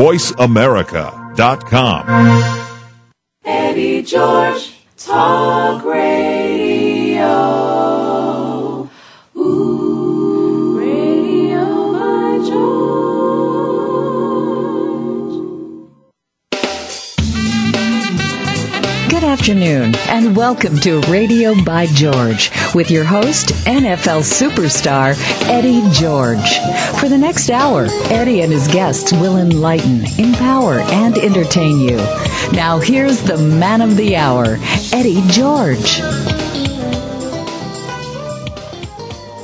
voiceamerica.com. Eddie George Talk Radio. Afternoon, and welcome to Radio by George with your host, NFL superstar Eddie George. For the next hour, Eddie and his guests will enlighten, empower, and entertain you. Now, here's the man of the hour, Eddie George.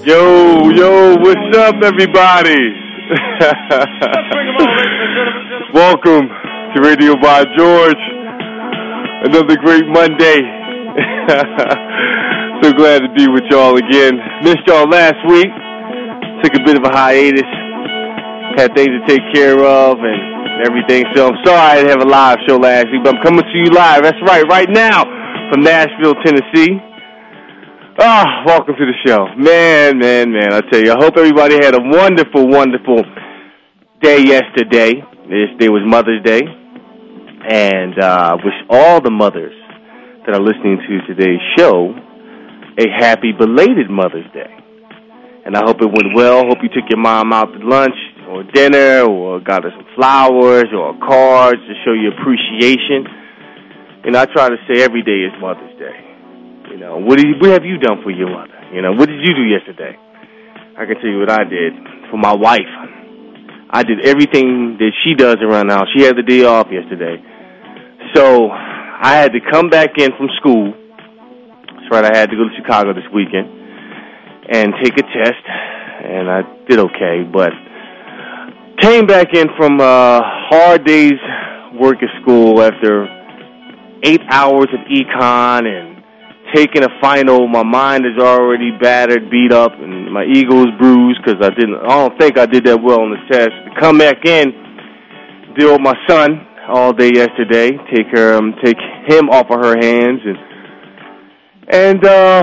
Yo, yo, what's up, everybody? Welcome to Radio by George. Another great Monday. so glad to be with y'all again. Missed y'all last week. Took a bit of a hiatus. Had things to take care of and everything. So I'm sorry I didn't have a live show last week, but I'm coming to you live. That's right, right now from Nashville, Tennessee. Ah, oh, welcome to the show. Man, man, man, I tell you, I hope everybody had a wonderful, wonderful day yesterday. Day was Mother's Day. And uh, wish all the mothers that are listening to today's show a happy belated Mother's Day. And I hope it went well. Hope you took your mom out to lunch or dinner or got her some flowers or cards to show your appreciation. And I try to say every day is Mother's Day. You know, what, you, what have you done for your mother? You know, what did you do yesterday? I can tell you what I did for my wife. I did everything that she does around house. She had the day off yesterday. So I had to come back in from school. That's right, I had to go to Chicago this weekend and take a test, and I did okay, but came back in from a hard day's work at school after eight hours of econ and taking a final. My mind is already battered, beat up, and my ego is bruised because I didn't. I don't think I did that well on the test. Come back in, deal with my son all day yesterday. Take her, um, take him off of her hands, and and uh,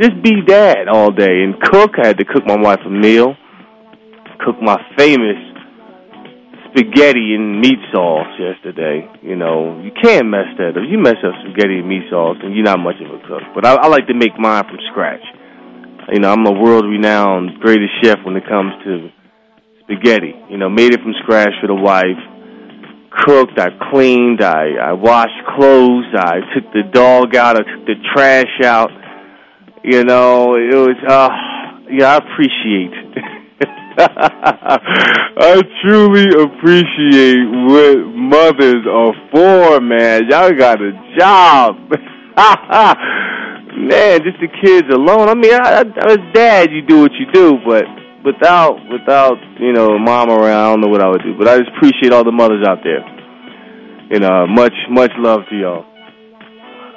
just be dad all day and cook. I had to cook my wife a meal. Cook my famous spaghetti and meat sauce yesterday. You know, you can't mess that up. You mess up spaghetti and meat sauce, and you're not much of a cook. But I, I like to make mine from scratch. You know, I'm a world-renowned greatest chef when it comes to spaghetti. You know, made it from scratch for the wife. Cooked, I cleaned, I, I washed clothes, I took the dog out, I took the trash out. You know, it was, uh, yeah, I appreciate I truly appreciate what mothers are for, man. Y'all got a job. man, just the kids alone. I mean, I, I, as dad, you do what you do, but without without you know mom around, I don't know what I would do. But I just appreciate all the mothers out there. You know, much much love to y'all.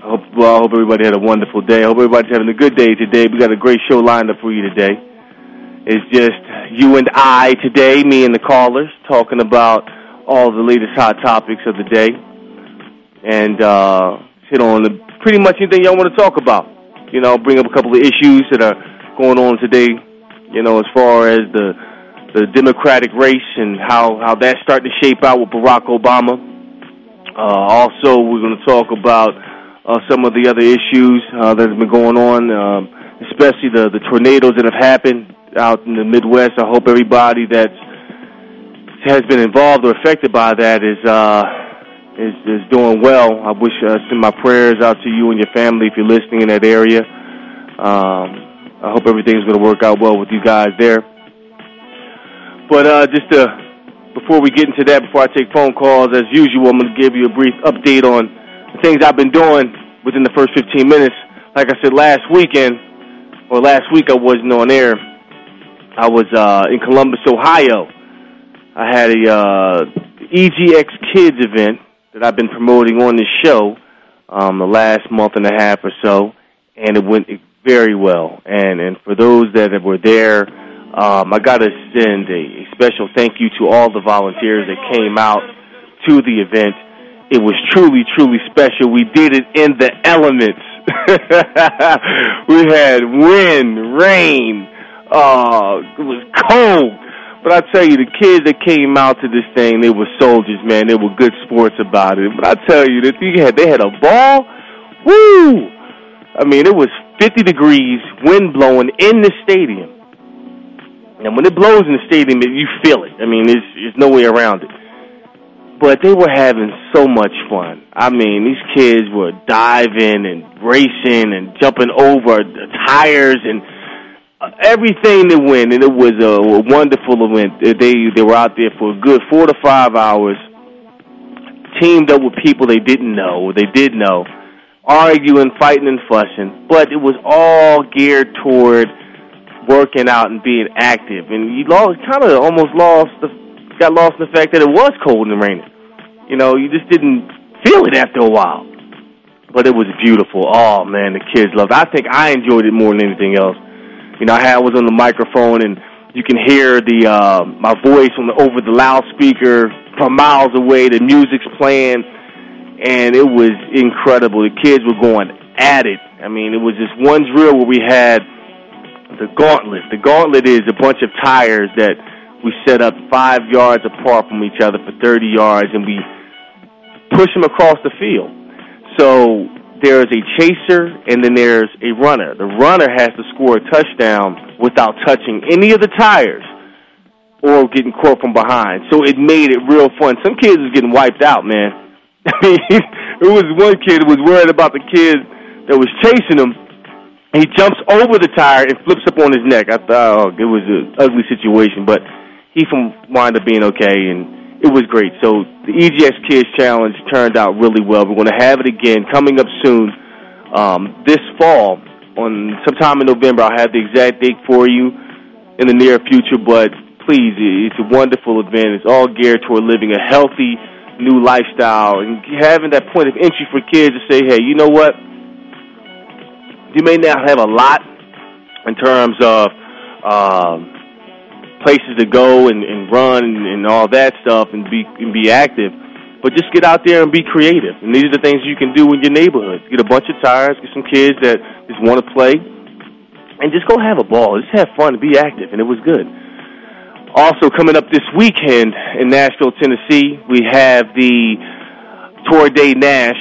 I hope well, I hope everybody had a wonderful day. I hope everybody's having a good day today. We got a great show lined up for you today. It's just you and I today, me and the callers, talking about all the latest hot topics of the day, and uh, hit on the, pretty much anything y'all want to talk about. You know, bring up a couple of issues that are going on today. You know, as far as the the Democratic race and how how that's starting to shape out with Barack Obama. Uh, also, we're going to talk about uh, some of the other issues uh, that have been going on, um, especially the the tornadoes that have happened out in the Midwest. I hope everybody that has been involved or affected by that is uh, is is doing well. I wish uh, send my prayers out to you and your family if you're listening in that area. Um, I hope everything's going to work out well with you guys there. But uh, just to, before we get into that, before I take phone calls, as usual, I'm going to give you a brief update on the things I've been doing within the first 15 minutes. Like I said last weekend, or last week I wasn't on air. I was uh, in Columbus, Ohio. I had a uh, EGX Kids event that I've been promoting on this show um, the last month and a half or so, and it went very well. And and for those that were there, um, I got to send a special thank you to all the volunteers that came out to the event. It was truly, truly special. We did it in the elements. we had wind, rain, uh, it was cold, But I tell you, the kids that came out to this thing, they were soldiers, man. They were good sports about it. But I tell you, you had they had a ball. Woo! I mean, it was 50 degrees, wind blowing in the stadium. And when it blows in the stadium, you feel it. I mean, there's, there's no way around it. But they were having so much fun. I mean, these kids were diving and racing and jumping over the tires and uh, everything to win, and it was a, a wonderful event. They they were out there for a good four to five hours, teamed up with people they didn't know, they did know, arguing, fighting, and fussing. But it was all geared toward working out and being active. And you lost, kind of almost lost, the, got lost in the fact that it was cold and raining. You know, you just didn't feel it after a while. But it was beautiful. Oh man, the kids loved. it. I think I enjoyed it more than anything else. You know, I had, was on the microphone and you can hear the uh, my voice on the, over the loudspeaker from miles away. The music's playing, and it was incredible. The kids were going at it. I mean, it was just one drill where we had the gauntlet. The gauntlet is a bunch of tires that we set up five yards apart from each other for 30 yards, and we push them across the field. So there's a chaser and then there's a runner. The runner has to score a touchdown without touching any of the tires or getting caught from behind. So it made it real fun. Some kids was getting wiped out, man. Mean, it was one kid who was worried about the kid that was chasing him. He jumps over the tire and flips up on his neck. I thought oh, it was an ugly situation, but he from wound up being okay and it was great. So the EGX Kids Challenge turned out really well. We're going to have it again coming up soon um, this fall. On sometime in November, I'll have the exact date for you in the near future. But please, it's a wonderful event. It's all geared toward living a healthy new lifestyle and having that point of entry for kids to say, hey, you know what? You may not have a lot in terms of um, places to go and, and run and, and all that stuff and be and be active. But just get out there and be creative. And these are the things you can do in your neighborhood. Get a bunch of tires, get some kids that just want to play, and just go have a ball. Just have fun and be active. And it was good. Also, coming up this weekend in Nashville, Tennessee, we have the Tour de Nash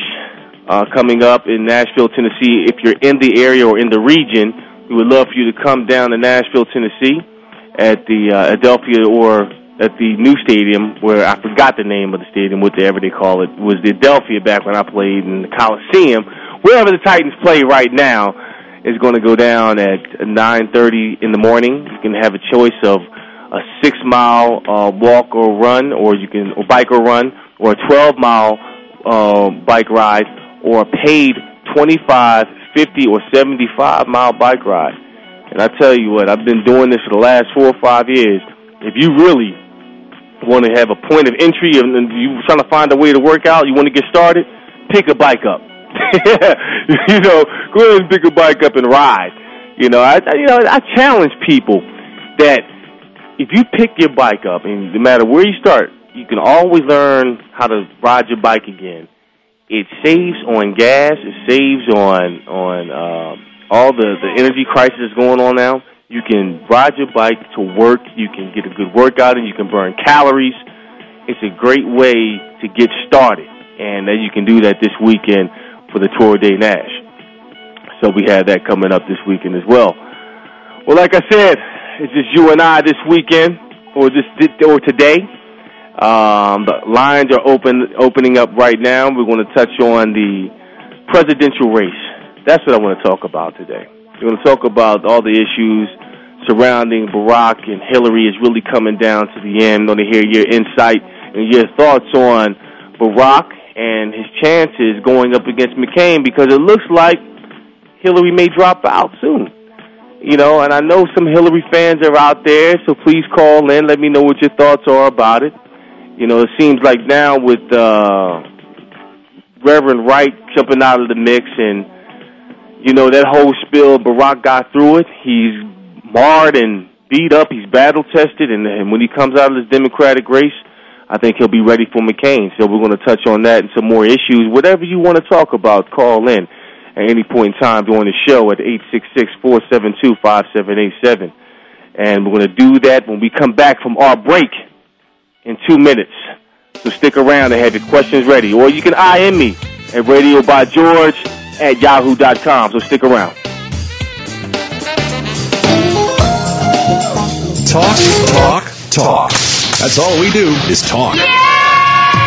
uh, coming up in Nashville, Tennessee. If you're in the area or in the region, we would love for you to come down to Nashville, Tennessee at the uh, Adelphia or at the new stadium where I forgot the name of the stadium, whatever they call it, was the Adelphia back when I played in the Coliseum. Wherever the Titans play right now is going to go down at 9:30 in the morning. You can have a choice of a six mile uh, walk or run, or you can or bike or run, or a 12 mile uh, bike ride, or a paid 25, 50, or 75 mile bike ride. And I tell you what, I've been doing this for the last four or five years. If you really want to have a point of entry and you're trying to find a way to work out, you want to get started, pick a bike up. you know, go ahead and pick a bike up and ride. You know, I you know I challenge people that if you pick your bike up, and no matter where you start, you can always learn how to ride your bike again. It saves on gas. It saves on on. Um, all the the energy crisis going on now. You can ride your bike to work. You can get a good workout, and you can burn calories. It's a great way to get started, and then you can do that this weekend for the Tour de Nash. So we have that coming up this weekend as well. Well, like I said, it's just you and I this weekend, or this or today. Um, the lines are open, opening up right now. We're going to touch on the presidential race that's what I want to talk about today. We're going to talk about all the issues surrounding Barack and Hillary is really coming down to the end. I want to hear your insight and your thoughts on Barack and his chances going up against McCain because it looks like Hillary may drop out soon. You know, and I know some Hillary fans are out there, so please call in. Let me know what your thoughts are about it. You know, it seems like now with uh, Reverend Wright jumping out of the mix and you know, that whole spill, Barack got through it. He's marred and beat up. He's battle tested, and, and when he comes out of this Democratic race, I think he'll be ready for McCain. So we're going to touch on that and some more issues. Whatever you want to talk about, call in at any point in time during the show at eight six six four seven two five seven eight seven. And we're going to do that when we come back from our break in two minutes. So stick around and have your questions ready. Or you can IM me at Radio by George at yahoo.com. So stick around. Talk, talk, talk. That's all we do is talk.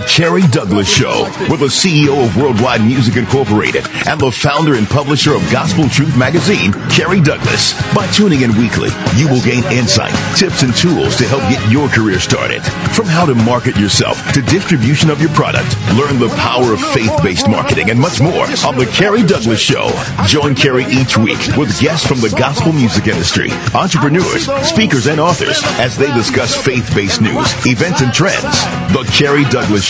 The Kerry Douglas Show with the CEO of Worldwide Music Incorporated and the founder and publisher of Gospel Truth Magazine, Kerry Douglas. By tuning in weekly, you will gain insight, tips, and tools to help get your career started. From how to market yourself to distribution of your product, learn the power of faith-based marketing and much more on The Kerry Douglas Show. Join Kerry each week with guests from the gospel music industry, entrepreneurs, speakers, and authors as they discuss faith-based news, events, and trends. The Kerry Douglas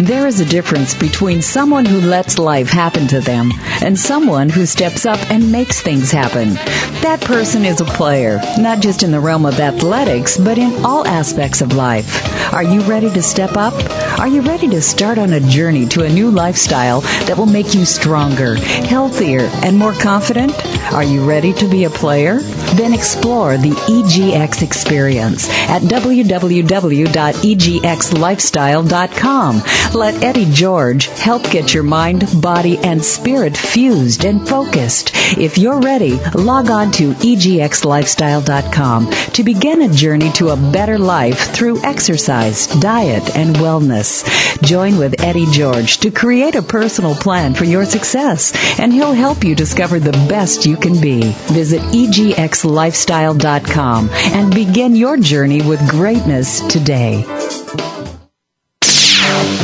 There is a difference between someone who lets life happen to them and someone who steps up and makes things happen. That person is a player, not just in the realm of athletics, but in all aspects of life. Are you ready to step up? Are you ready to start on a journey to a new lifestyle that will make you stronger, healthier, and more confident? Are you ready to be a player? Then explore the EGX experience at www.egxlifestyle.com. Let Eddie George help get your mind, body, and spirit fused and focused. If you're ready, log on to egxlifestyle.com to begin a journey to a better life through exercise, diet, and wellness. Join with Eddie George to create a personal plan for your success, and he'll help you discover the best you can be. Visit egxlifestyle.com and begin your journey with greatness today.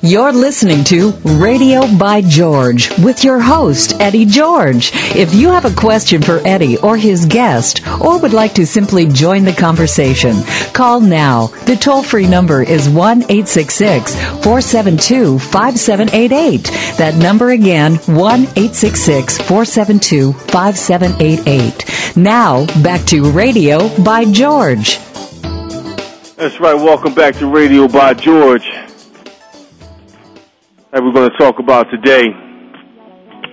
You're listening to Radio by George with your host, Eddie George. If you have a question for Eddie or his guest, or would like to simply join the conversation, call now. The toll free number is 1 866 472 5788. That number again, 1 866 472 5788. Now, back to Radio by George. That's right. Welcome back to Radio by George. That we're going to talk about today.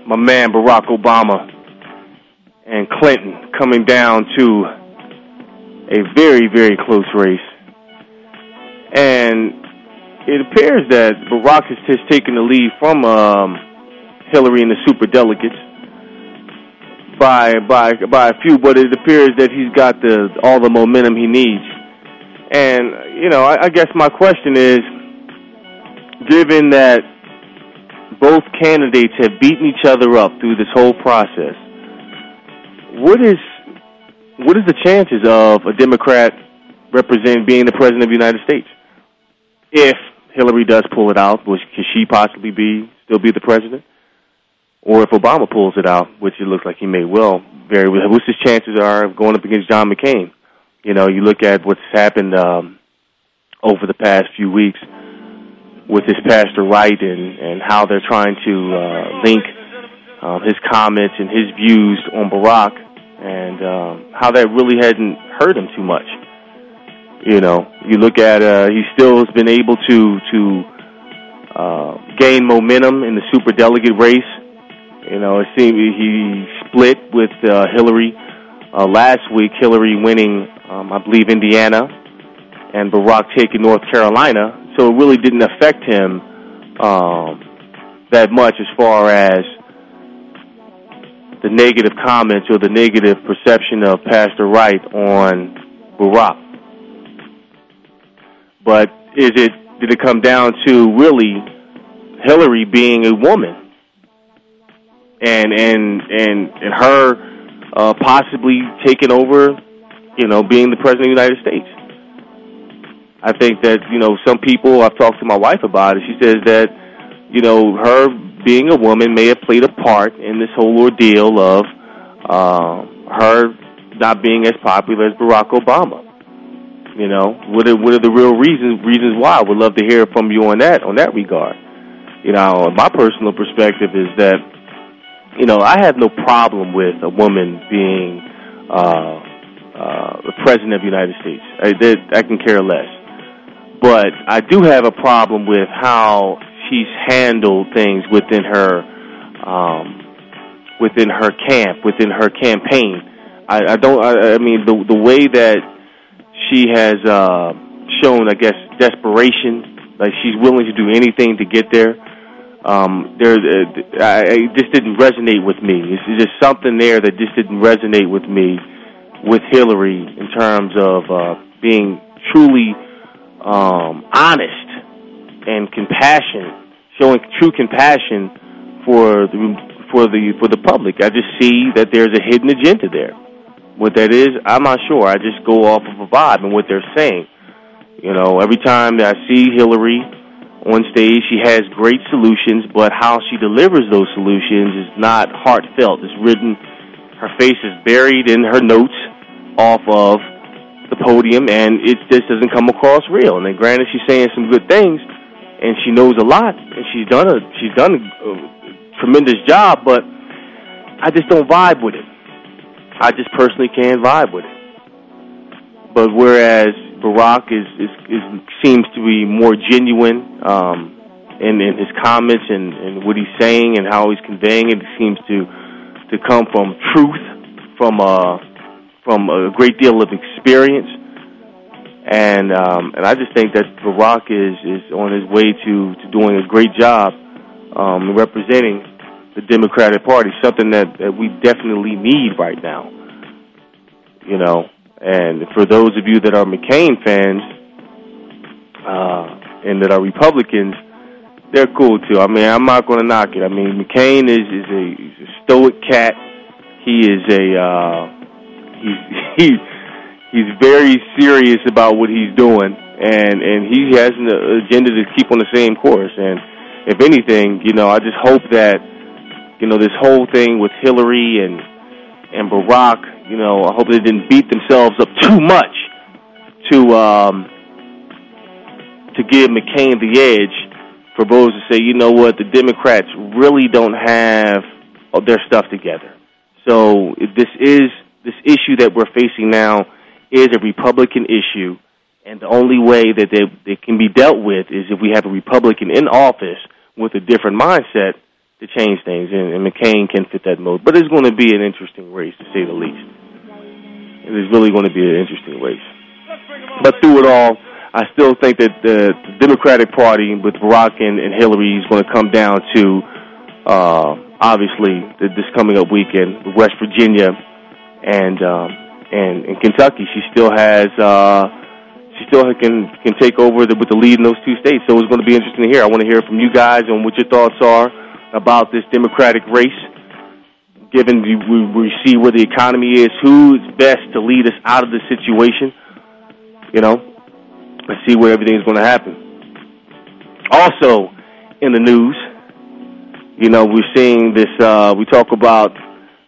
My man Barack Obama and Clinton coming down to a very, very close race. And it appears that Barack has, has taken the lead from um, Hillary and the super delegates by by by a few, but it appears that he's got the all the momentum he needs. And you know, I, I guess my question is, given that both candidates have beaten each other up through this whole process, what is what is the chances of a Democrat represent being the president of the United States? If Hillary does pull it out, which could she possibly be still be the president? Or if Obama pulls it out, which it looks like he may well very well, what's his chances are of going up against John McCain? You know, you look at what's happened um, over the past few weeks with his Pastor Wright and, and how they're trying to uh, link um, his comments and his views on Barack and um, how that really hadn't hurt him too much. You know, you look at uh, he still has been able to to uh, gain momentum in the super delegate race. You know, it seemed he split with uh, Hillary uh, last week. Hillary winning, um, I believe, Indiana, and Barack taking North Carolina. So it really didn't affect him um, that much as far as the negative comments or the negative perception of Pastor Wright on Barack. But is it did it come down to really Hillary being a woman and and and and her uh, possibly taking over, you know, being the president of the United States. I think that you know some people. I've talked to my wife about it. She says that you know her being a woman may have played a part in this whole ordeal of uh, her not being as popular as Barack Obama. You know, what are, what are the real reasons reasons why? I would love to hear from you on that on that regard. You know, my personal perspective is that you know I have no problem with a woman being uh, uh, the president of the United States. I, I can care less, but I do have a problem with how she's handled things within her um, within her camp, within her campaign. I, I don't. I, I mean, the the way that she has uh, shown, I guess, desperation, like she's willing to do anything to get there. Um, there, uh, I, it just didn't resonate with me. It's just something there that just didn't resonate with me with Hillary in terms of uh, being truly um, honest and compassion, showing true compassion for the for the for the public. I just see that there's a hidden agenda there. What that is, I'm not sure. I just go off of a vibe and what they're saying. You know, every time that I see Hillary on stage, she has great solutions, but how she delivers those solutions is not heartfelt. It's written, her face is buried in her notes off of the podium, and it just doesn't come across real. And then, granted, she's saying some good things, and she knows a lot, and she's done a she's done a, a tremendous job, but I just don't vibe with it. I just personally can't vibe with it. But whereas Barack is, is, is seems to be more genuine um, in, in his comments and, and what he's saying and how he's conveying it, it seems to to come from truth, from a from a great deal of experience, and um, and I just think that Barack is is on his way to to doing a great job um, representing the Democratic Party, something that, that we definitely need right now. You know, and for those of you that are McCain fans uh, and that are Republicans, they're cool too. I mean, I'm not going to knock it. I mean, McCain is is a, a stoic cat. He is a uh, he's he he's very serious about what he's doing, and and he has an agenda to keep on the same course. And if anything, you know, I just hope that you know this whole thing with Hillary and and Barack, you know, I hope they didn't beat themselves up too much to um, to give McCain the edge for those to say, you know what, the Democrats really don't have their stuff together. So if this is this issue that we're facing now is a Republican issue, and the only way that they, they can be dealt with is if we have a Republican in office with a different mindset to change things, and, and McCain can fit that mode. But it's going to be an interesting race, to say the least. It is really going to be an interesting race. But through it all, I still think that the, the Democratic Party with Barack and, and Hillary is going to come down to, uh, obviously, this coming up weekend, West Virginia and um, and in Kentucky. She still has. Uh, she still can can take over the, with the lead in those two states. So it's going to be interesting to hear. I want to hear from you guys on what your thoughts are about this Democratic race. Given we, we see where the economy is, who is best to lead us out of the situation? You know, let's see where everything is going to happen. Also, in the news, you know, we're seeing this. Uh, we talk about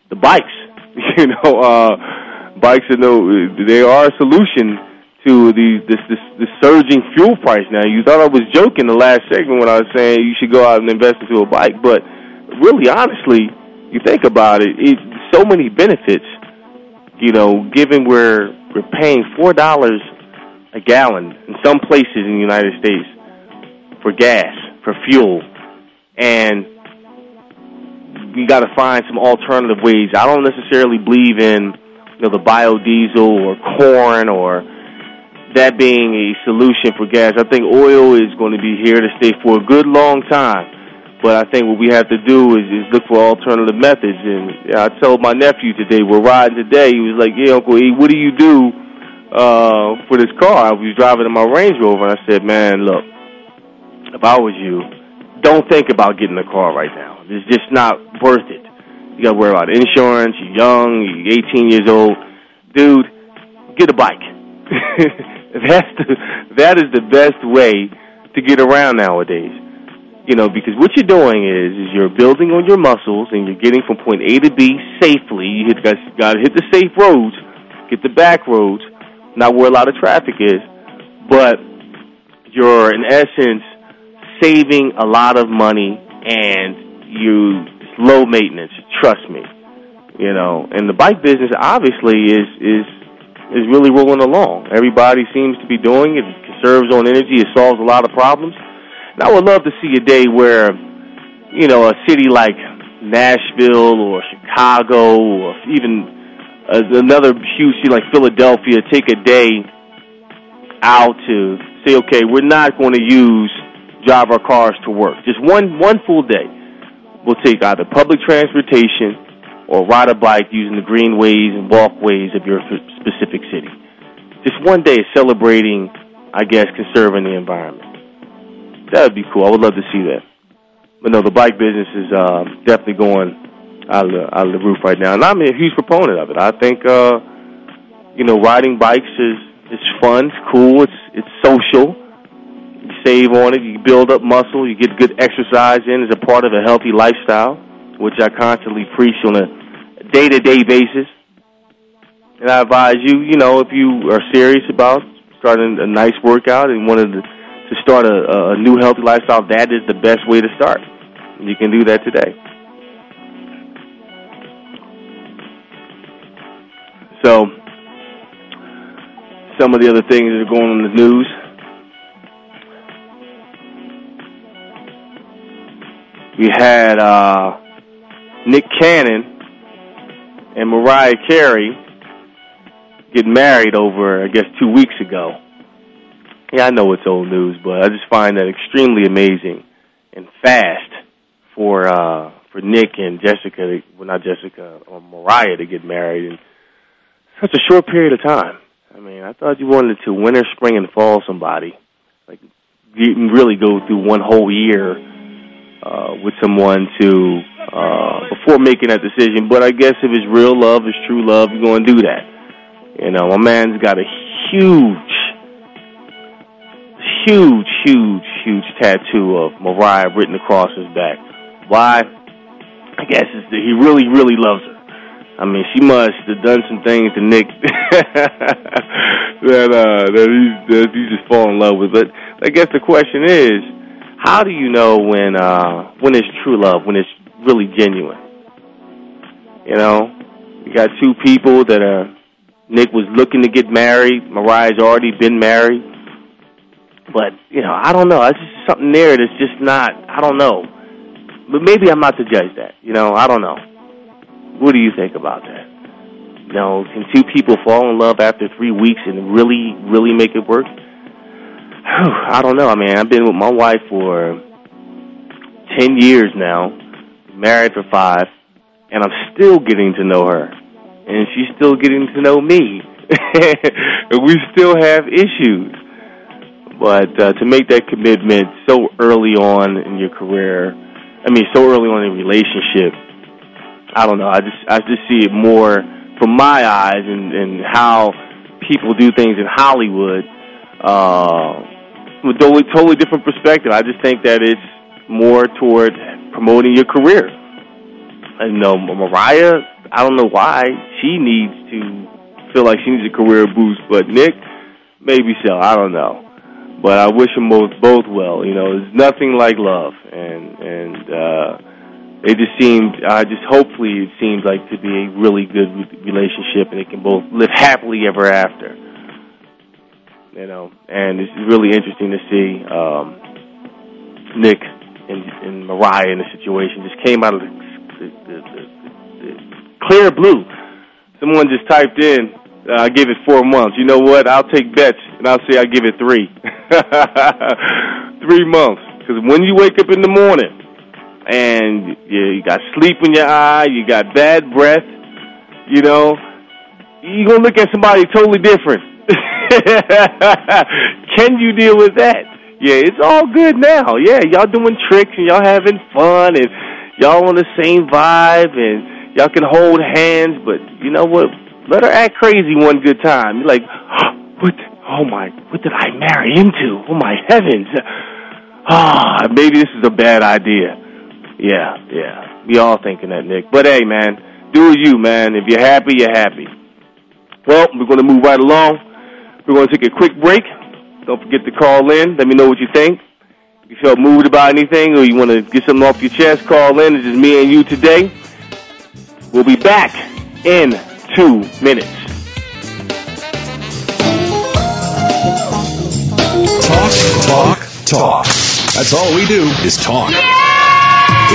the bikes. You know, uh, bikes are no, they are a solution to the this, this this surging fuel price. Now, you thought I was joking the last segment when I was saying you should go out and invest into a bike, but really, honestly, you think about it, it so many benefits. You know, given we're we're paying four dollars a gallon in some places in the United States for gas for fuel, and we got to find some alternative ways. I don't necessarily believe in you know the biodiesel or corn or that being a solution for gas. I think oil is going to be here to stay for a good long time. But I think what we have to do is, is look for alternative methods. And I told my nephew today, we're riding today. He was like, "Yeah, Uncle E, what do you do uh, for this car?" I was driving in my Range Rover, and I said, "Man, look, if I was you, don't think about getting a car right now. It's just not worth it. You got to worry about insurance. You're young. You're 18 years old, dude. Get a bike. That's the that is the best way to get around nowadays. You know, because what you're doing is is you're building on your muscles and you're getting from point A to B safely. You hit got to hit the safe roads, get the back roads, not where a lot of traffic is, but you're in essence saving a lot of money and you low maintenance. Trust me, you know. And the bike business obviously is is is really rolling along. Everybody seems to be doing it. It conserves on energy. It solves a lot of problems. And I would love to see a day where, you know, a city like Nashville or Chicago or even another huge city like Philadelphia take a day out to say, okay, we're not going to use drive our cars to work. Just one one full day. We'll take either public transportation or ride a bike using the greenways and walkways of your specific city. Just one day celebrating, I guess, conserving the environment. That would be cool. I would love to see that. But no, the bike business is uh, definitely going out of, the, out of the roof right now, and I'm a huge proponent of it. I think, uh, you know, riding bikes is it's fun, it's cool, it's it's social. You save on it, you build up muscle, you get good exercise in as a part of a healthy lifestyle which I constantly preach on a day to day basis. And I advise you, you know, if you are serious about starting a nice workout and wanted to, to start a, a new healthy lifestyle, that is the best way to start. You can do that today. So, some of the other things that are going on in the news. We had uh, Nick Cannon and Mariah Carey get married over, I guess, two weeks ago. Yeah, I know it's old news, but I just find that extremely amazing and fast for uh for Nick and Jessica, well not Jessica or Mariah to get married in such a short period of time. I mean, I thought you wanted to winter, spring, and fall somebody, like really go through one whole year uh, with someone to uh, before making that decision. But I guess if it's real love, it's true love, you're going to do that. You know, my man's got a huge, huge, huge, huge tattoo of Mariah written across his back. Why? I guess it's that he really, really loves her. I mean, she must have done some things to Nick that uh, that he that he just fall in love with. But I guess the question is, how do you know when uh, when it's true love, when it's really genuine. You know, you got two people that are. Nick was looking to get married. Mariah's already been married. But you know, I don't know. It's just something there that's just not. I don't know. But maybe I'm not to judge that. You know, I don't know. What do you think about that? You know, can two people fall in love after three weeks and really, really make it work? I don't know. I mean, I've been with my wife for ten years now married for five, and I'm still getting to know her, and she's still getting to know me, and we still have issues. But uh, to make that commitment so early on in your career, I mean, so early on in a relationship, I don't know. I just I just see it more from my eyes and, and how people do things in Hollywood. Uh, totally, totally different perspective. I just think that it's more toward promoting your career. And you know, Mariah, I don't know why she needs to feel like she needs a career boost, but Nick, maybe so. I don't know. But I wish them both both well. You know, there's nothing like love, and and uh, it just seemed. I uh, just hopefully it seems like to be a really good relationship, and they can both live happily ever after. You know, and it's really interesting to see um, Nick and, and Mariah in the situation just came out of the, the, the, the, clear blue. Someone just typed in, uh, I give it four months. You know what? I'll take bets, and I'll say I give it three. three months. Because when you wake up in the morning and you, you got sleep in your eye, you got bad breath, you know, you're going to look at somebody totally different. Can you deal with that? Yeah, it's all good now. Yeah, y'all doing tricks and y'all having fun and y'all on the same vibe and Y'all can hold hands, but you know what? Let her act crazy one good time. You're like, what? Oh my, what did I marry into? Oh my heavens! Ah, maybe this is a bad idea. Yeah, yeah. We all thinking that, Nick. But hey, man, do you, man. If you're happy, you're happy. Well, we're going to move right along. We're going to take a quick break. Don't forget to call in. Let me know what you think. If you felt moved about anything or you want to get something off your chest, call in. It's just me and you today. We'll be back in two minutes. Talk, talk, talk. That's all we do is talk.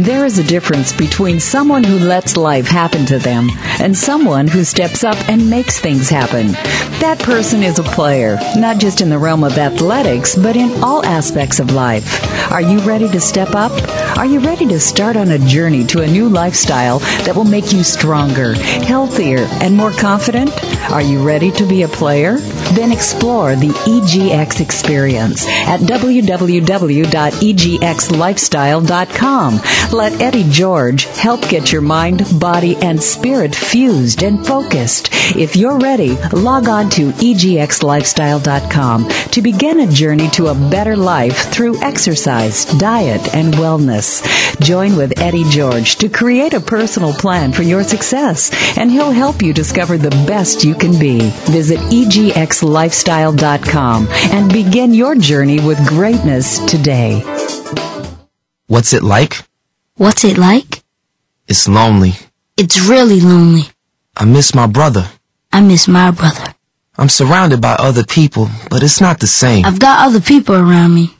There is a difference between someone who lets life happen to them and someone who steps up and makes things happen. That person is a player, not just in the realm of athletics, but in all aspects of life. Are you ready to step up? Are you ready to start on a journey to a new lifestyle that will make you stronger, healthier, and more confident? Are you ready to be a player? Then explore the EGX experience at www.egxlifestyle.com. Let Eddie George help get your mind, body, and spirit fused and focused. If you're ready, log on to egxlifestyle.com to begin a journey to a better life through exercise, diet, and wellness. Join with Eddie George to create a personal plan for your success, and he'll help you discover the best you can be. Visit egxlifestyle.com and begin your journey with greatness today. What's it like? What's it like? It's lonely. It's really lonely. I miss my brother. I miss my brother. I'm surrounded by other people, but it's not the same. I've got other people around me,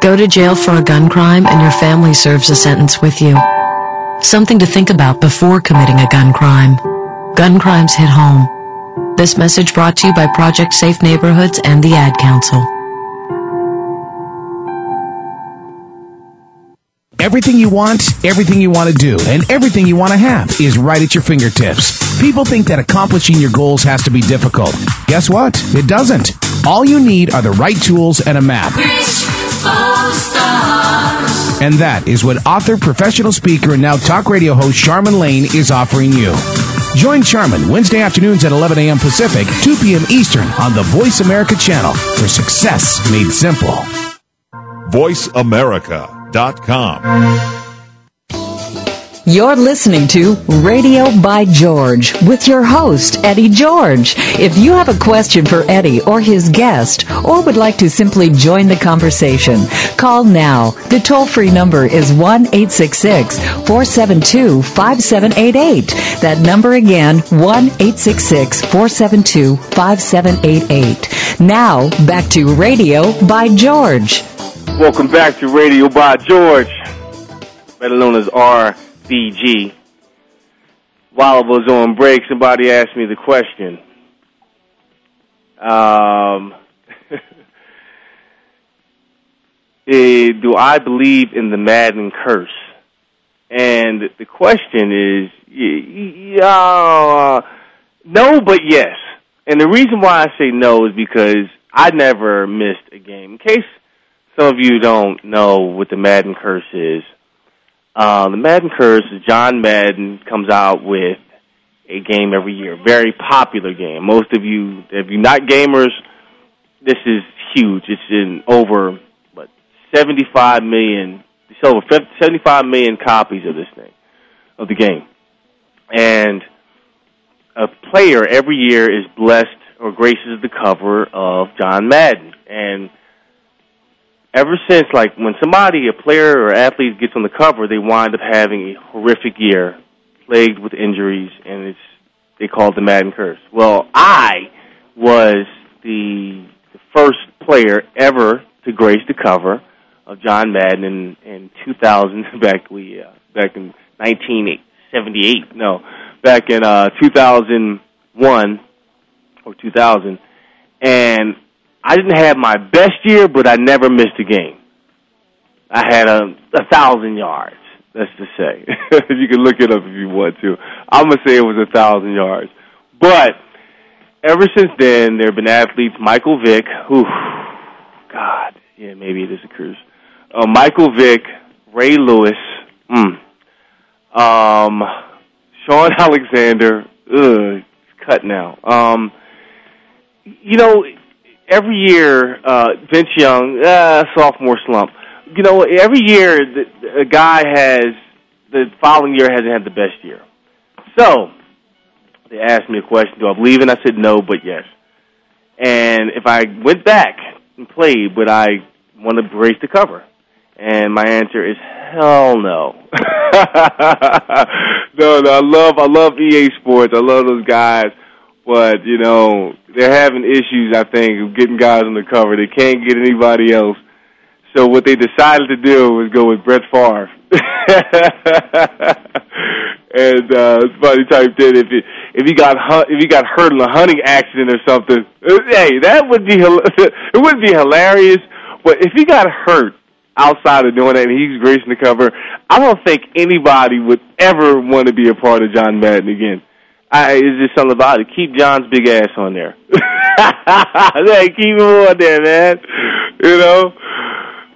Go to jail for a gun crime and your family serves a sentence with you. Something to think about before committing a gun crime. Gun crimes hit home. This message brought to you by Project Safe Neighborhoods and the Ad Council. Everything you want, everything you want to do, and everything you want to have is right at your fingertips. People think that accomplishing your goals has to be difficult. Guess what? It doesn't. All you need are the right tools and a map. And that is what author, professional speaker, and now talk radio host Charmin Lane is offering you. Join Charmin Wednesday afternoons at 11 a.m. Pacific, 2 p.m. Eastern on the Voice America channel for success made simple. VoiceAmerica.com. You're listening to Radio by George with your host, Eddie George. If you have a question for Eddie or his guest, or would like to simply join the conversation, call now. The toll free number is 1 866 472 5788. That number again, 1 866 472 5788. Now, back to Radio by George. Welcome back to Radio by George, better known as RBG. While I was on break, somebody asked me the question. Um, eh, do I believe in the Madden curse? And the question is, uh, no, but yes. And the reason why I say no is because I never missed a game. In case some of you don't know what the Madden curse is, uh, the Madden curse is John Madden comes out with a game every year, very popular game. Most of you, if you're not gamers, this is huge. It's in over what 75 million, it's over 75 million copies of this thing, of the game, and a player every year is blessed or graces the cover of John Madden, and ever since, like when somebody, a player or athlete, gets on the cover, they wind up having a horrific year, plagued with injuries, and it's they call it the Madden curse. Well, I was the, the first player ever to grace the cover of John Madden in in 2000 back we uh, back in 1978 no back in uh 2001 or 2000 and I didn't have my best year but I never missed a game. I had a a thousand yards let's just say. You can look it up if you want to. I'm gonna say it was a thousand yards. But ever since then there have been athletes Michael Vick who God yeah maybe it is a curse. uh, Michael Vick, Ray Lewis, mm, um, Shaun Alexander, ugh, it's cut now. Um, you know, every year, uh, Vince Young, uh, sophomore slump. You know, every year the, a guy has the following year hasn't had the best year. So they asked me a question: Do I believe in? I said no, but yes. And if I went back and played, would I want to brace the cover? And my answer is hell no. no, no, I love I love EA Sports. I love those guys, but you know, they're having issues I think of getting guys on the cover. They can't get anybody else. So what they decided to do was go with Brett Favre. and uh somebody typed in if if he got if he got hurt in a hunting accident or something. Hey, that would be it would be hilarious. But if he got hurt outside of doing that and he's gracing the cover, I don't think anybody would ever want to be a part of John Madden again. I, it's just something about it. Keep John's big ass on there. hey, keep him on there, man. You know?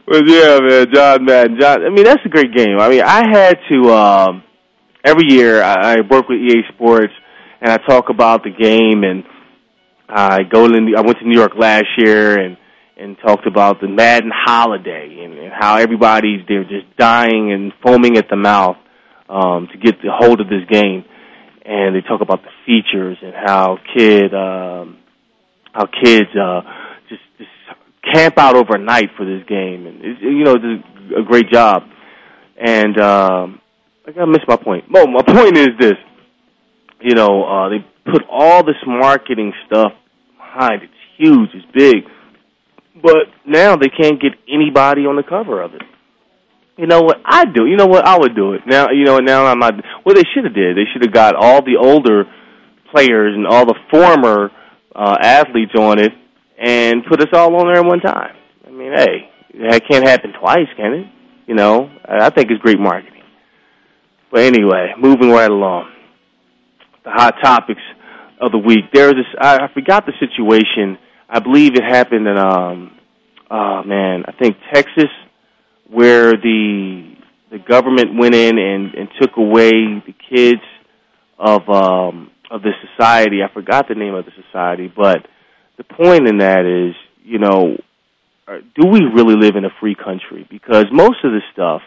But yeah, man, John Madden. John, I mean, that's a great game. I mean, I had to, um, every year I, I work with EA Sports and I talk about the game and I go to, I went to New York last year and and talked about the Madden holiday and, and how everybody's they're just dying and foaming at the mouth um, to get the hold of this game. And they talk about the features and how kid um, how kids uh, just just camp out overnight for this game, and it's, you know, it's a great job. And um, I gotta miss my point. Well, my point is this: you know, uh, they put all this marketing stuff behind. It's huge. It's big but now they can't get anybody on the cover of it. You know what? I do. You know what? I would do it. Now, you know, now I'm not. Well, they should have did. They should have got all the older players and all the former uh, athletes on it and put us all on there at one time. I mean, hey, that can't happen twice, can it? You know, I think it's great marketing. But anyway, moving right along. The hot topics of the week. There was this. I, I forgot the situation. I believe it happened in um, oh man, I think Texas, where the the government went in and, and took away the kids of um, of the society. I forgot the name of the society, but the point in that is, you know, uh, do we really live in a free country? Because most of the stuff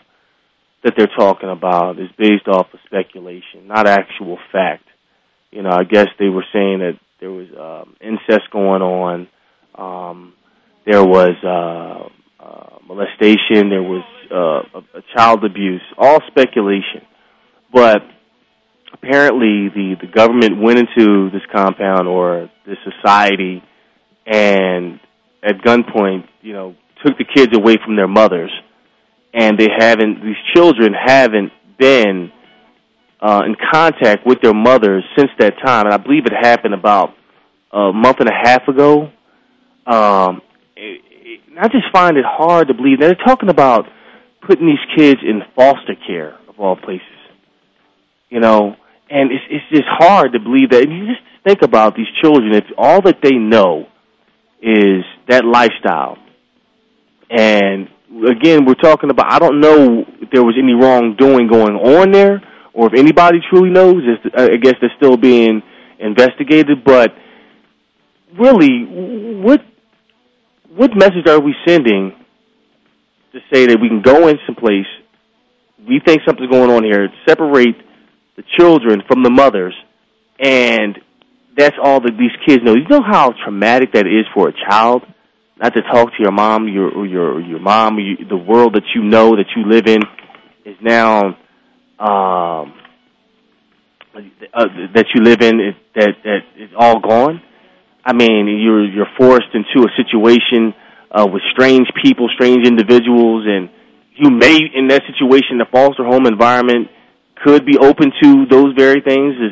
that they're talking about is based off of speculation, not actual fact. You know, I guess they were saying that there was um, incest going on. Um, there was uh, uh, molestation, there was uh, a, a child abuse, all speculation. But apparently, the the government went into this compound or this society, and at gunpoint, you know, took the kids away from their mothers, and they haven't. These children haven't been uh, in contact with their mothers since that time, and I believe it happened about a month and a half ago. Um, I just find it hard to believe. They're talking about putting these kids in foster care of all places. You know, and it's it's just hard to believe that. And you just think about these children if all that they know is that lifestyle. And again, we're talking about. I don't know if there was any wrongdoing going on there, or if anybody truly knows. It's, I guess they're still being investigated. But really, what what message are we sending to say that we can go in some place, we think something's going on here, separate the children from the mothers, and that's all that these kids know. You know how traumatic that is for a child not to talk to your mom, your your your mom, you, the world that you know that you live in is now um, uh, that you live in is that that is all gone. I mean, you're you're forced into a situation uh, with strange people, strange individuals, and you may, in that situation, the foster home environment could be open to those very things: is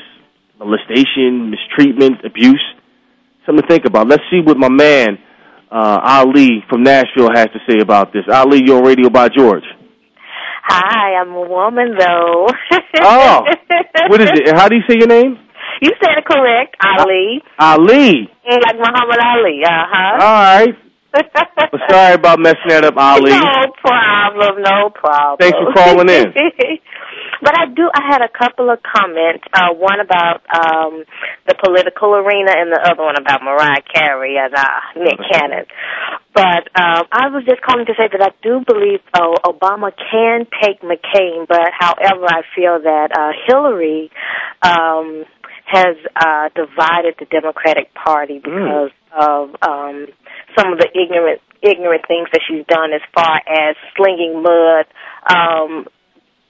molestation, mistreatment, abuse. Something to think about. Let's see what my man uh, Ali from Nashville has to say about this. Ali, you're on Radio by George. Hi, I'm a woman though. oh, what is it? How do you say your name? You said it correct, Ali. Ali. Like Muhammad Ali, uh huh. All right. well, sorry about messing that up, Ali. No problem, no problem. Thanks for calling in. but I do. I had a couple of comments. Uh, one about um, the political arena, and the other one about Mariah Carey and uh, Nick Cannon. But um, I was just calling to say that I do believe uh, Obama can take McCain, but however, I feel that uh, Hillary um, has uh, divided the Democratic Party because mm. of um, some of the ignorant ignorant things that she's done as far as slinging mud um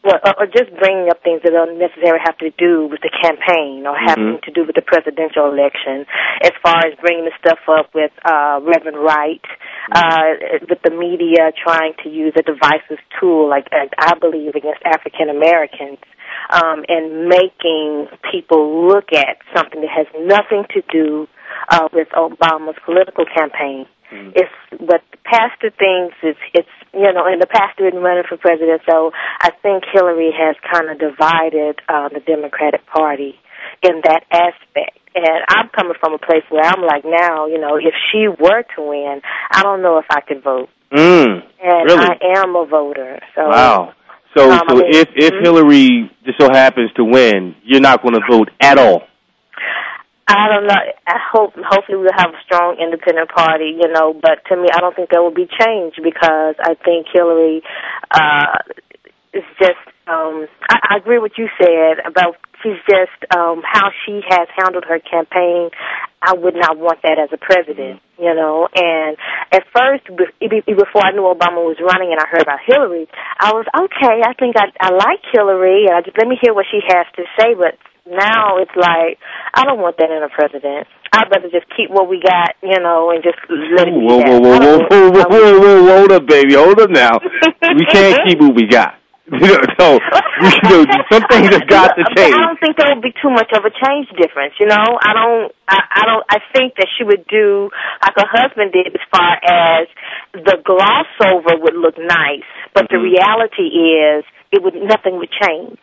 well, or just bringing up things that don't necessarily have to do with the campaign or having mm-hmm. to do with the presidential election. As far as bringing the stuff up with uh, Reverend Wright, uh, with the media trying to use a divisive tool, like I believe, against African Americans, um, and making people look at something that has nothing to do uh, with Obama's political campaign. Mm-hmm. It's what the pastor thinks. It's it's you know, and the pastor isn't running for president. So I think Hillary has kind of divided uh, the Democratic Party in that aspect. And I'm coming from a place where I'm like, now, you know, if she were to win, I don't know if I could vote. Mm, and really? I am a voter. So wow. So, um, so I mean, if if mm-hmm. Hillary just so happens to win, you're not going to vote at all. I don't know. I hope hopefully we'll have a strong independent party, you know. But to me, I don't think there will be change because I think Hillary uh, is just. Um, I, I agree with you said about she's just um, how she has handled her campaign. I would not want that as a president, you know. And at first, before I knew Obama was running and I heard about Hillary, I was okay. I think I, I like Hillary, and I just let me hear what she has to say. But now it's like I don't want that in a president. I'd rather just keep what we got, you know, and just let it be whoa, whoa, whoa, whoa, whoa, whoa, whoa, whoa, hold up, baby, hold up now. we can't keep what we got. so you know, some things have got to change. I don't think there would be too much of a change difference. You know, I don't. I, I don't. I think that she would do like her husband did, as far as the gloss over would look nice, but Mm-hmm. the reality is, it would nothing would change.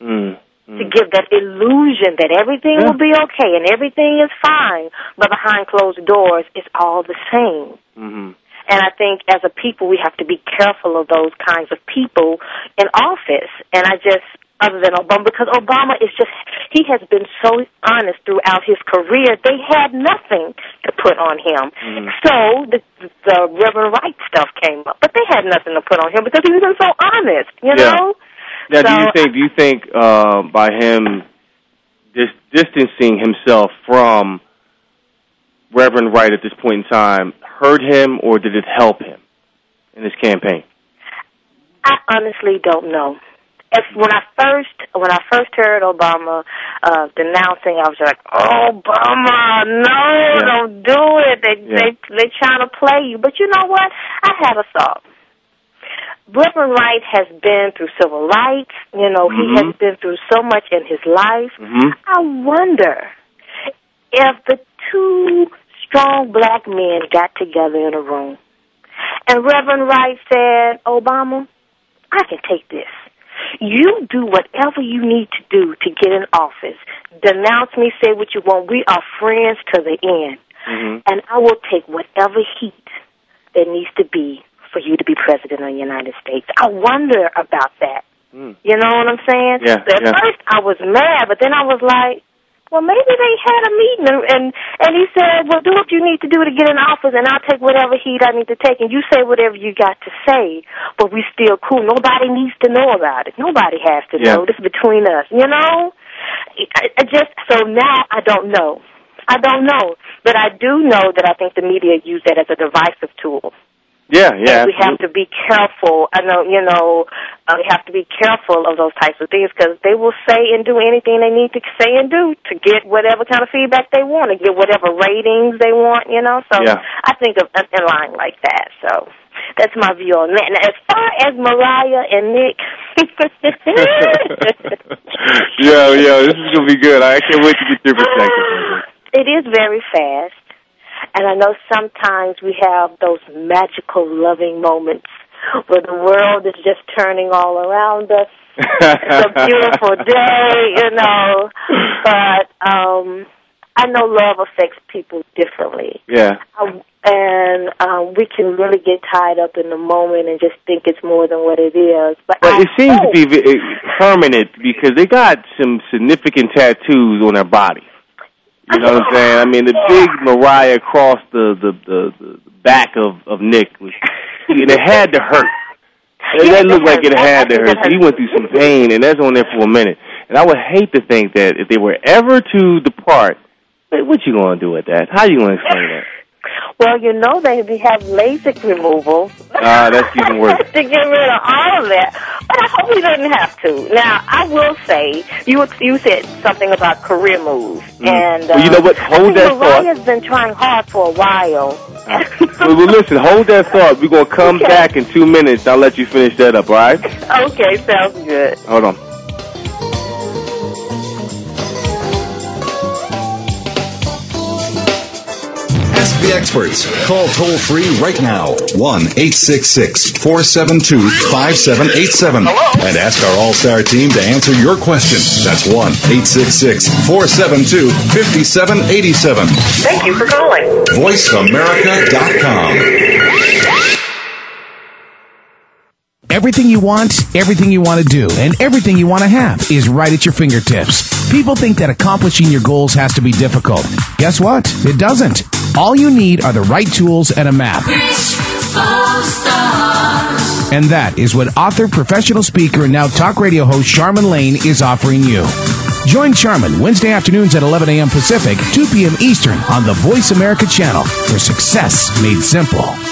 Mm. To give that illusion that everything Yeah. will be okay and everything is fine, but behind closed doors, it's all the same. Mm-hmm. And I think as a people, we have to be careful of those kinds of people in office. And I just, other than Obama, because Obama is just, he has been so honest throughout his career. They had nothing to put on him. Mm-hmm. So the, the Reverend Wright stuff came up, but they had nothing to put on him because he was so honest, you Yeah. know? Now, do you think? Do you think uh, by him dis- distancing himself from Reverend Wright at this point in time hurt him, or did it help him in his campaign? I honestly don't know. If when I first when I first heard Obama uh denouncing, I was like, Obama, no, Yeah. don't do it. They Yeah. they they trying to play you. But you know what? I had a thought. Reverend Wright has been through civil rights. You know, he Mhm. has been through so much in his life. Mm-hmm. I wonder if the two strong black men got together in a room and Reverend Wright said, Obama, I can take this. You do whatever you need to do to get in office. Denounce me, say what you want. We are friends to the end. Mm-hmm. And I will take whatever heat there needs to be for you to be president of the United States. I wonder about that. Mm. You know what I'm saying? Yeah, So at yeah. first I was mad, but then I was like, well, maybe they had a meeting, and, and he said, well, do what you need to do to get in office, and I'll take whatever heat I need to take, and you say whatever you got to say, but we still cool. Nobody needs to know about it. Nobody has to Yeah. know. This is between us, you know. I, I just so now I don't know. I don't know, but I do know that I think the media use that as a divisive tool. Yeah, yeah. We have to be careful. I know, you know, uh, we have to be careful of those types of things because they will say and do anything they need to say and do to get whatever kind of feedback they want, to get whatever ratings they want, you know. So Yeah. I think of in line like that. So that's my view on that. Now, as far as Mariah and Nick, yo, yo, this is gonna be good. I can't wait to get your perspective. it is very fast. And I know sometimes we have those magical loving moments where the world is just turning all around us. it's a beautiful day, you know. But um I know love affects people differently. Yeah. Um, and um we can really get tied up in the moment and just think it's more than what it is. But, But it seems to be permanent because they got some significant tattoos on their body. You know what I'm saying? I mean, the big Mariah across the the the, the back of of Nick was, and it had to hurt. It, looked like it had to hurt. So he went through some pain, and that's on there for a minute. And I would hate to think that if they were ever to depart, what what you gonna do with that? How you gonna explain that? Well, you know they we have LASIK removal. Ah, that's even worse. to get rid of all of that. But I hope he doesn't have to. Now, I will say you you said something about career moves, and uh, Well, you know what? Hold I think that thought. Mariah's been trying hard for a while. well, well, listen, hold that thought. We're gonna come back in two minutes. I'll let you finish that up. All right? okay, sounds good. Hold on. Ask the experts. Call toll free right now 1 866 472 5787 and ask our All Star team to answer your question. That's 1 866 472 5787. Thank you for calling. VoiceAmerica.com. Everything you want, everything you want to do, and everything you want to have is right at your fingertips. People think that accomplishing your goals has to be difficult. Guess what? It doesn't. All you need are the right tools and a map. And that is what author, professional speaker, and now talk radio host Charmin Lane is offering you. Join Charmin Wednesday afternoons at 11 a.m. Pacific, 2 p.m. Eastern on the Voice America channel for success made simple.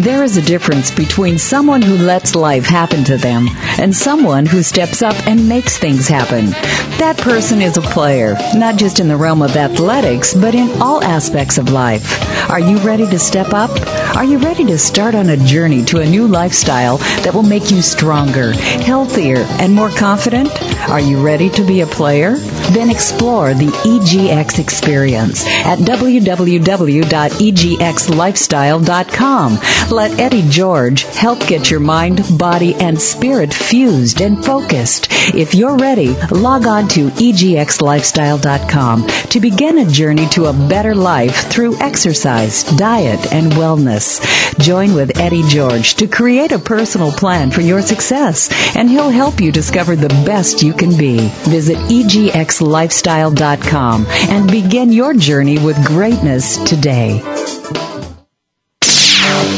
There is a difference between someone who lets life happen to them and someone who steps up and makes things happen. That person is a player, not just in the realm of athletics, but in all aspects of life. Are you ready to step up? Are you ready to start on a journey to a new lifestyle that will make you stronger, healthier, and more confident? Are you ready to be a player? Then explore the EGX experience at www.egxlifestyle.com. Let Eddie George help get your mind, body, and spirit fused and focused. If you're ready, log on to egxlifestyle.com to begin a journey to a better life through exercise, diet, and wellness. Join with Eddie George to create a personal plan for your success, and he'll help you discover the best you can be. Visit egxlifestyle.com and begin your journey with greatness today.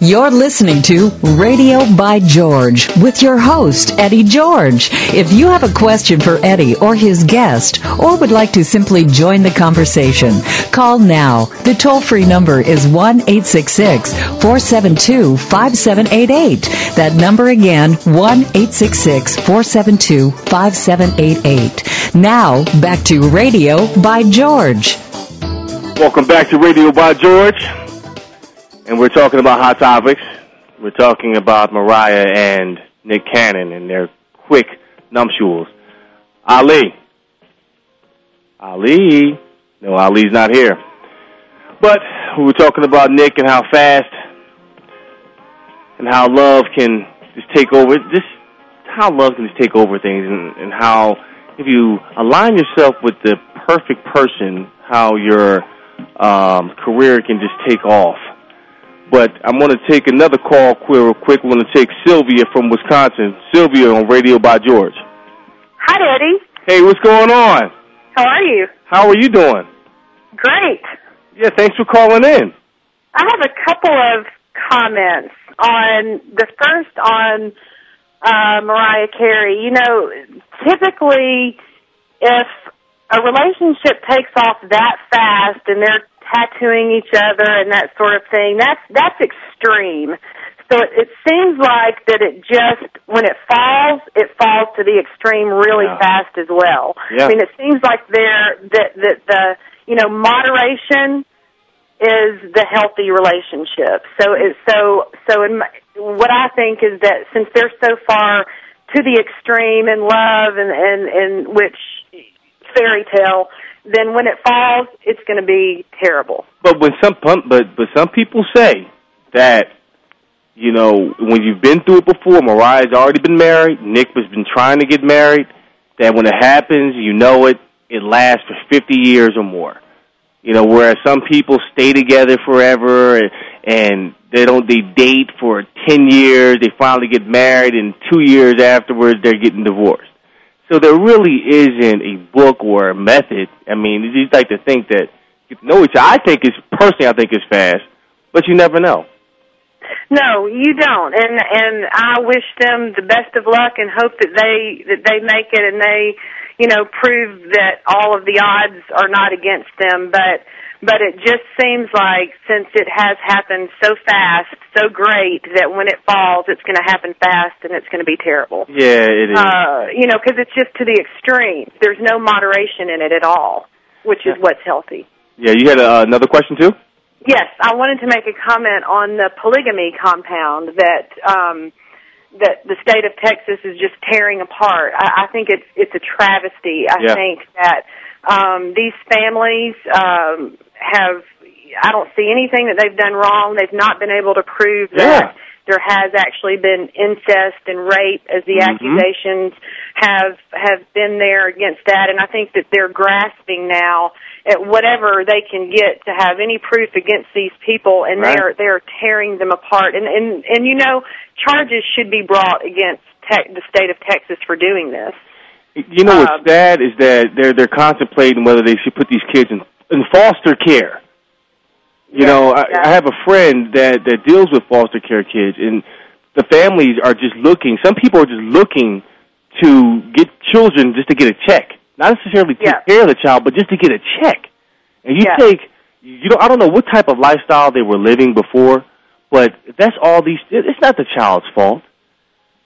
You're listening to Radio by George with your host, Eddie George. If you have a question for Eddie or his guest, or would like to simply join the conversation, call now. The toll free number is 1 866 472 5788. That number again, 1 866 472 5788. Now, back to Radio by George. Welcome back to Radio by George. And we're talking about hot topics. We're talking about Mariah and Nick Cannon and their quick nuptials. Ali. Ali. No, Ali's not here. But we were talking about Nick and how fast and how love can just take over. Just how love can just take over things and, and how if you align yourself with the perfect person, how your um, career can just take off. But I'm going to take another call quick, real quick. We're going to take Sylvia from Wisconsin. Sylvia on Radio by George. Hi, Eddie. Hey, what's going on? How are you? How are you doing? Great. Yeah, thanks for calling in. I have a couple of comments on the first on uh, Mariah Carey. You know, typically, if a relationship takes off that fast and they're tattooing each other and that sort of thing, that's that's extreme. So it, it seems like that it just when it falls, it falls to the extreme really Yeah. fast as well. Yeah. I mean, it seems like there that that the you know moderation is the healthy relationship. So it so so in my, what I think is that since they're so far to the extreme in love and and and which fairy tale, then when it falls, it's going to be terrible. But when some but but some people say that you know when you've been through it before, Mariah's already been married, Nick has been trying to get married. That when it happens, you know it. It lasts for fifty years or more. You know, whereas some people stay together forever and, and they don't. They date for ten years. They finally get married, and two years afterwards, they're getting divorced. So there really isn't a book or a method. I mean, you just like to think that you know each. I think is personally, I think is fast, but you never know. No, you don't. And and I wish them the best of luck and hope that they that they make it and they, you know, prove that all of the odds are not against them, but but it just seems like since it has happened so fast, so great that when it falls it's going to happen fast and it's going to be terrible. Yeah, it is. Uh, you know, cuz it's just to the extreme. There's no moderation in it at all, which is what's healthy. yeah, you had uh, another question too. Yes, I wanted to make a comment on the polygamy compound that um, that the state of Texas is just tearing apart. I, I think it's it's a travesty. I Yeah. think that um, these families um, have. I don't see anything that they've done wrong. They've not been able to prove that there has actually been incest and rape, as the Mhm. accusations have have been there against that. And I think that they're grasping now at whatever they can get to have any proof against these people, and Right. they're they're tearing them apart. And and and you know, charges should be brought against te- the state of Texas for doing this. You know Um, what's sad is that they're they're contemplating whether they should put these kids in in foster care. You know, I, I have a friend that that deals with foster care kids, and the families are just looking. Some people are just looking to get children just to get a check, not necessarily take care of the child, but just to get a check. And you take, you know, I don't know what type of lifestyle they were living before, but that's all these. It's not the child's fault,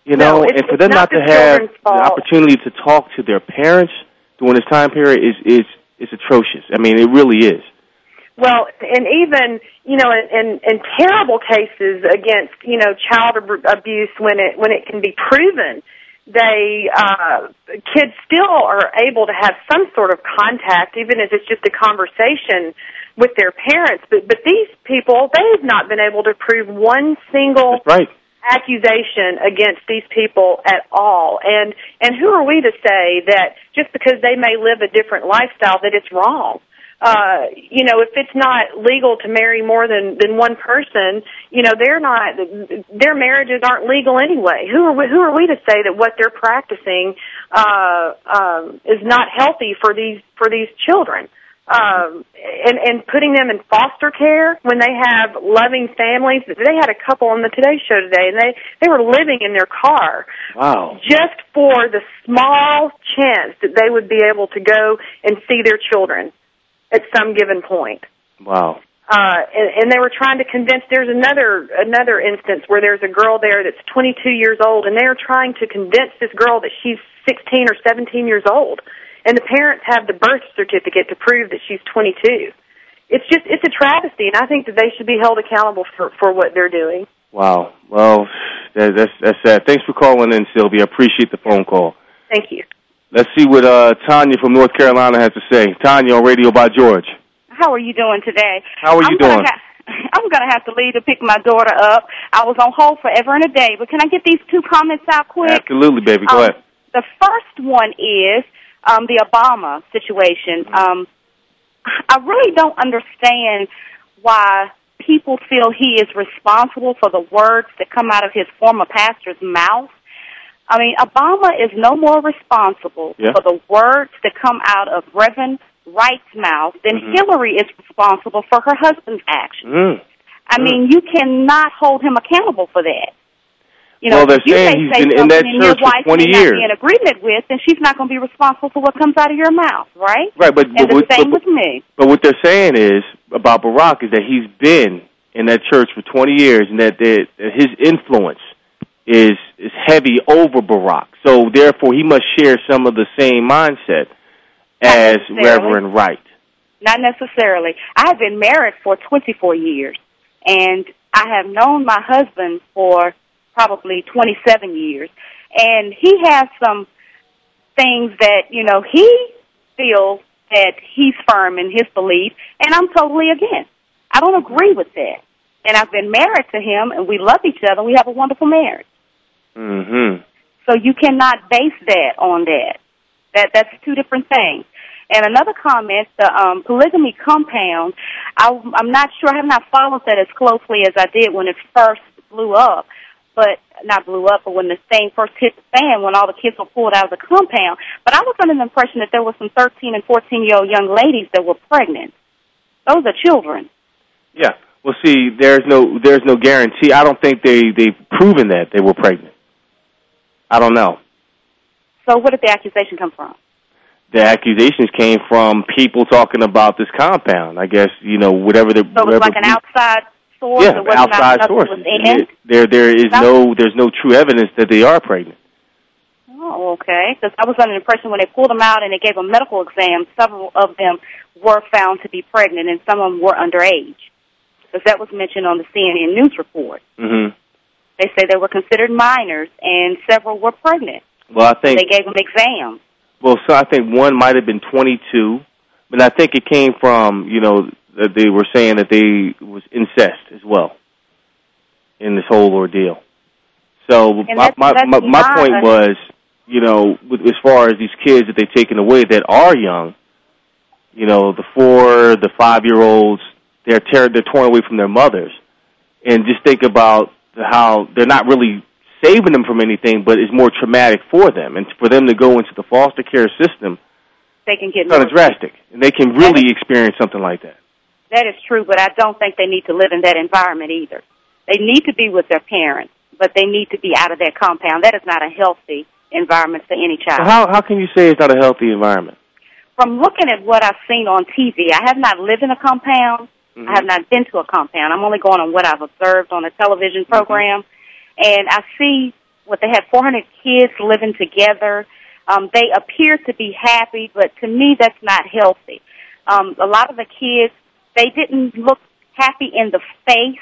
you know. it's- and for them not not, to have children's the opportunity to talk to their parents during this time period is is is atrocious. I mean, it really is. Well, and even you know, in, in, in terrible cases against you know child ab- abuse, when it when it can be proven, they uh, kids still are able to have some sort of contact, even if it's just a conversation with their parents. But but these people, they've not been able to prove one single right. Accusation against these people at all. And and who are we to say that just because they may live a different lifestyle that it's wrong? Uh, you know, if it's not legal to marry more than than one person, you know, they're not their marriages aren't legal anyway. Who are we, who are we to say that what they're practicing uh um is not healthy for these for these children? Um and and putting them in foster care when they have loving families they had a couple on the today show today and they they were living in their car Wow. just for the small chance that they would be able to go and see their children at some given point Wow. uh and, and they were trying to convince there's another another instance where there's a girl there that's 22 years old and they're trying to convince this girl that she's 16 or 17 years old and the parents have the birth certificate to prove that she's 22 it's just it's a travesty and i think that they should be held accountable for for what they're doing Wow. Well, that, that's that's sad. Thanks for calling in, Sylvia. I appreciate the phone call. thank you Let's see what uh, Tanya from North Carolina has to say. Tanya on Radio by George. How are you doing today? How are you I'm gonna doing? ha- I'm going to have to leave to pick my daughter up. I was on hold forever and a day, but can I get these two comments out quick? Absolutely, baby. Go Um, ahead. The first one is um, the Obama situation. Um, I really don't understand why people feel he is responsible for the words that come out of his former pastor's mouth. I mean, Obama is no more responsible Yeah. for the words that come out of Reverend Wright's mouth than Mhm. Hillary is responsible for her husband's actions. Mm. I mean, you cannot hold him accountable for that. You know, Well, they're you saying he's say been in that something and church your for wife 20 may not years. be in agreement with, and she's not going to be responsible for what comes out of your mouth, right? Right, but And but, the same but, with me. but what they're saying is about Barack is that he's been in that church for 20 years, and that, that, his influence is is heavy over Barack. So therefore, he must share some of the same mindset as. Reverend Wright. Not necessarily. I have been married for 24 years, and I have known my husband for probably 27 years, and he has some things that you know he feels that he's firm in his belief, and I'm totally against. I don't agree with that. And I've been married to him, and we love each other. We have a wonderful marriage. Mm-hmm. So you cannot base that on that. That that's two different things. And another comment, the um, polygamy compound, I, I'm not sure. I have not followed that as closely as I did when it first blew up, but not blew up, but when the thing first hit the fan, when all the kids were pulled out of the compound. But I was under the impression that there were some 13 and 14 year old young ladies that were pregnant. Those are children. Yeah. Well, see, there's no there's no guarantee. I don't think they they've proven that they were pregnant. I don't know. So where did the accusation come from? The accusations came from people talking about this compound. I guess you know whatever the So it was like an outside source. yeah outside source. There there is no there's no true evidence that they are pregnant. Oh, okay. Because I was under the impression when they pulled them out and they gave a medical exam, several of them were found to be pregnant and some of them were underage. Because that was mentioned on the CNN news report. Mm-hmm. They say they were considered minors and several were pregnant. Well, I think they gave them exams. well, so I think one might have been 22, but I think it came from you know that they were saying that they was incest as well in this whole ordeal. So And my that's- my that's my, my point a- was, you know, with, as far as these kids that they've taken away that are young, you know, the four, the five year olds, they're tear, they're torn away from their mothers, and just think about how they're not really saving them from anything, but it's more traumatic for them, and for them to go into the foster care system, They can get it's kind of drastic, and they can really experience something like that. That is true, but I don't think they need to live in that environment either. They need to be with their parents, but they need to be out of that compound. That is not a healthy environment for any child. How how can you say it's not a healthy environment? From looking at what I've seen on TV, I have not lived in a compound. Mm-hmm. I have not been to a compound. I'm only going on what I've observed on a television Mm-hmm. program. And I see what they have 400 kids living together. Um, they appear to be happy, but to me, that's not healthy. Um, a lot of the kids, they didn't look happy in the face.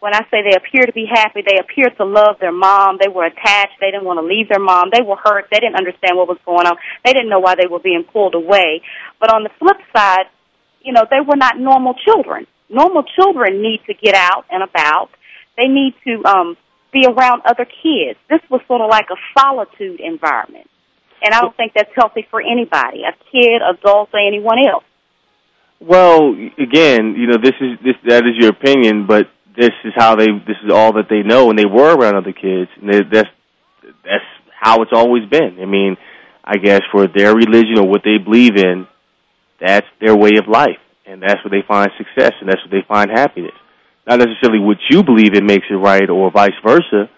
When I say they appear to be happy, they appear to love their mom. They were attached. They didn't want to leave their mom. They were hurt. They didn't understand what was going on. They didn't know why they were being pulled away. But on the flip side, you know, they were not normal children. Normal children need to get out and about. They need to um, be around other kids. This was sort of like a solitude environment. And I don't think that's healthy for anybody, a kid, adult, or anyone else. Well, again, you know, this is this that is your opinion, but this is how they this is all that they know, and they were around other kids, and they, that's that's how it's always been. I mean, I guess for their religion or what they believe in, that's their way of life, and that's where they find success, and that's where they find happiness. Not necessarily what you believe in makes it right, or vice versa.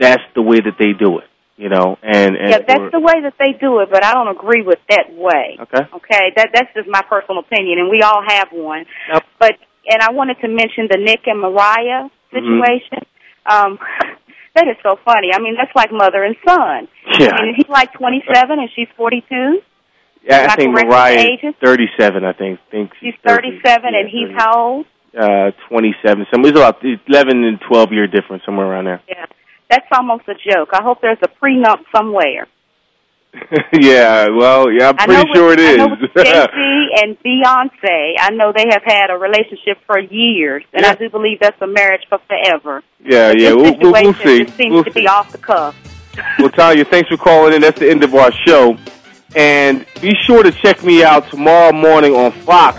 That's the way that they do it, you know. And, and yeah, that's the way that they do it, but I don't agree with that way. okay. Okay, that that's just my personal opinion, and we all have one. Yep. But and I wanted to mention the Nick and Mariah situation. Um, that is so funny. I mean, that's like mother and son. Yeah. I mean, he's like twenty seven, and she's forty two. Yeah, I think Mariah is thirty-seven. I think. think She's thirty seven, and he's how old? uh, 27. Some it's about 11 and 12 year difference, somewhere around there. Yeah, that's almost a joke. I hope there's a prenup somewhere. yeah, well, yeah, I'm pretty sure with, it I know with Jay Z and Beyonce, I know they have had a relationship for years, and I do believe that's a marriage for forever. yeah, But yeah, we'll, we'll, we'll see. just seems We'll to see. be off the cuff. Well, Tanya, thanks for calling in. That's the end of our show. And be sure to check me out tomorrow morning on Fox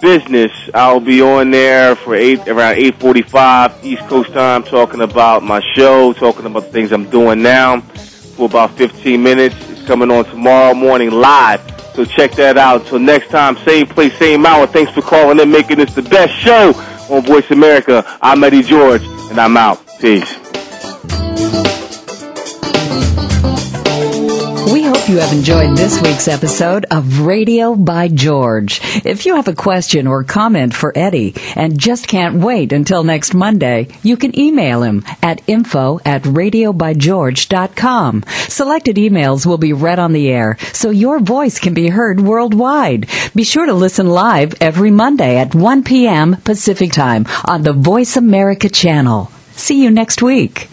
Business. I'll be on there for eight around eight forty-five East Coast time, talking about my show, talking about the things I'm doing now for about fifteen minutes. It's coming on tomorrow morning live. So check that out. Until next time, same place, same hour. Thanks for calling in, making this the best show on Voice America. I'm Eddie George, and I'm out. Peace. We hope you have enjoyed this week's episode of Radio by George. If you have a question or comment for Eddie and just can't wait until next Monday, you can email him at info at radiobygeorge.com. Selected emails will be read on the air so your voice can be heard worldwide. Be sure to listen live every Monday at 1 p.m. Pacific Time on the Voice America channel. See you next week.